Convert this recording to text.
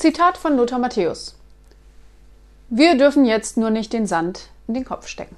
Zitat von Lothar Matthäus. Wir dürfen jetzt nur nicht den Sand in den Kopf stecken.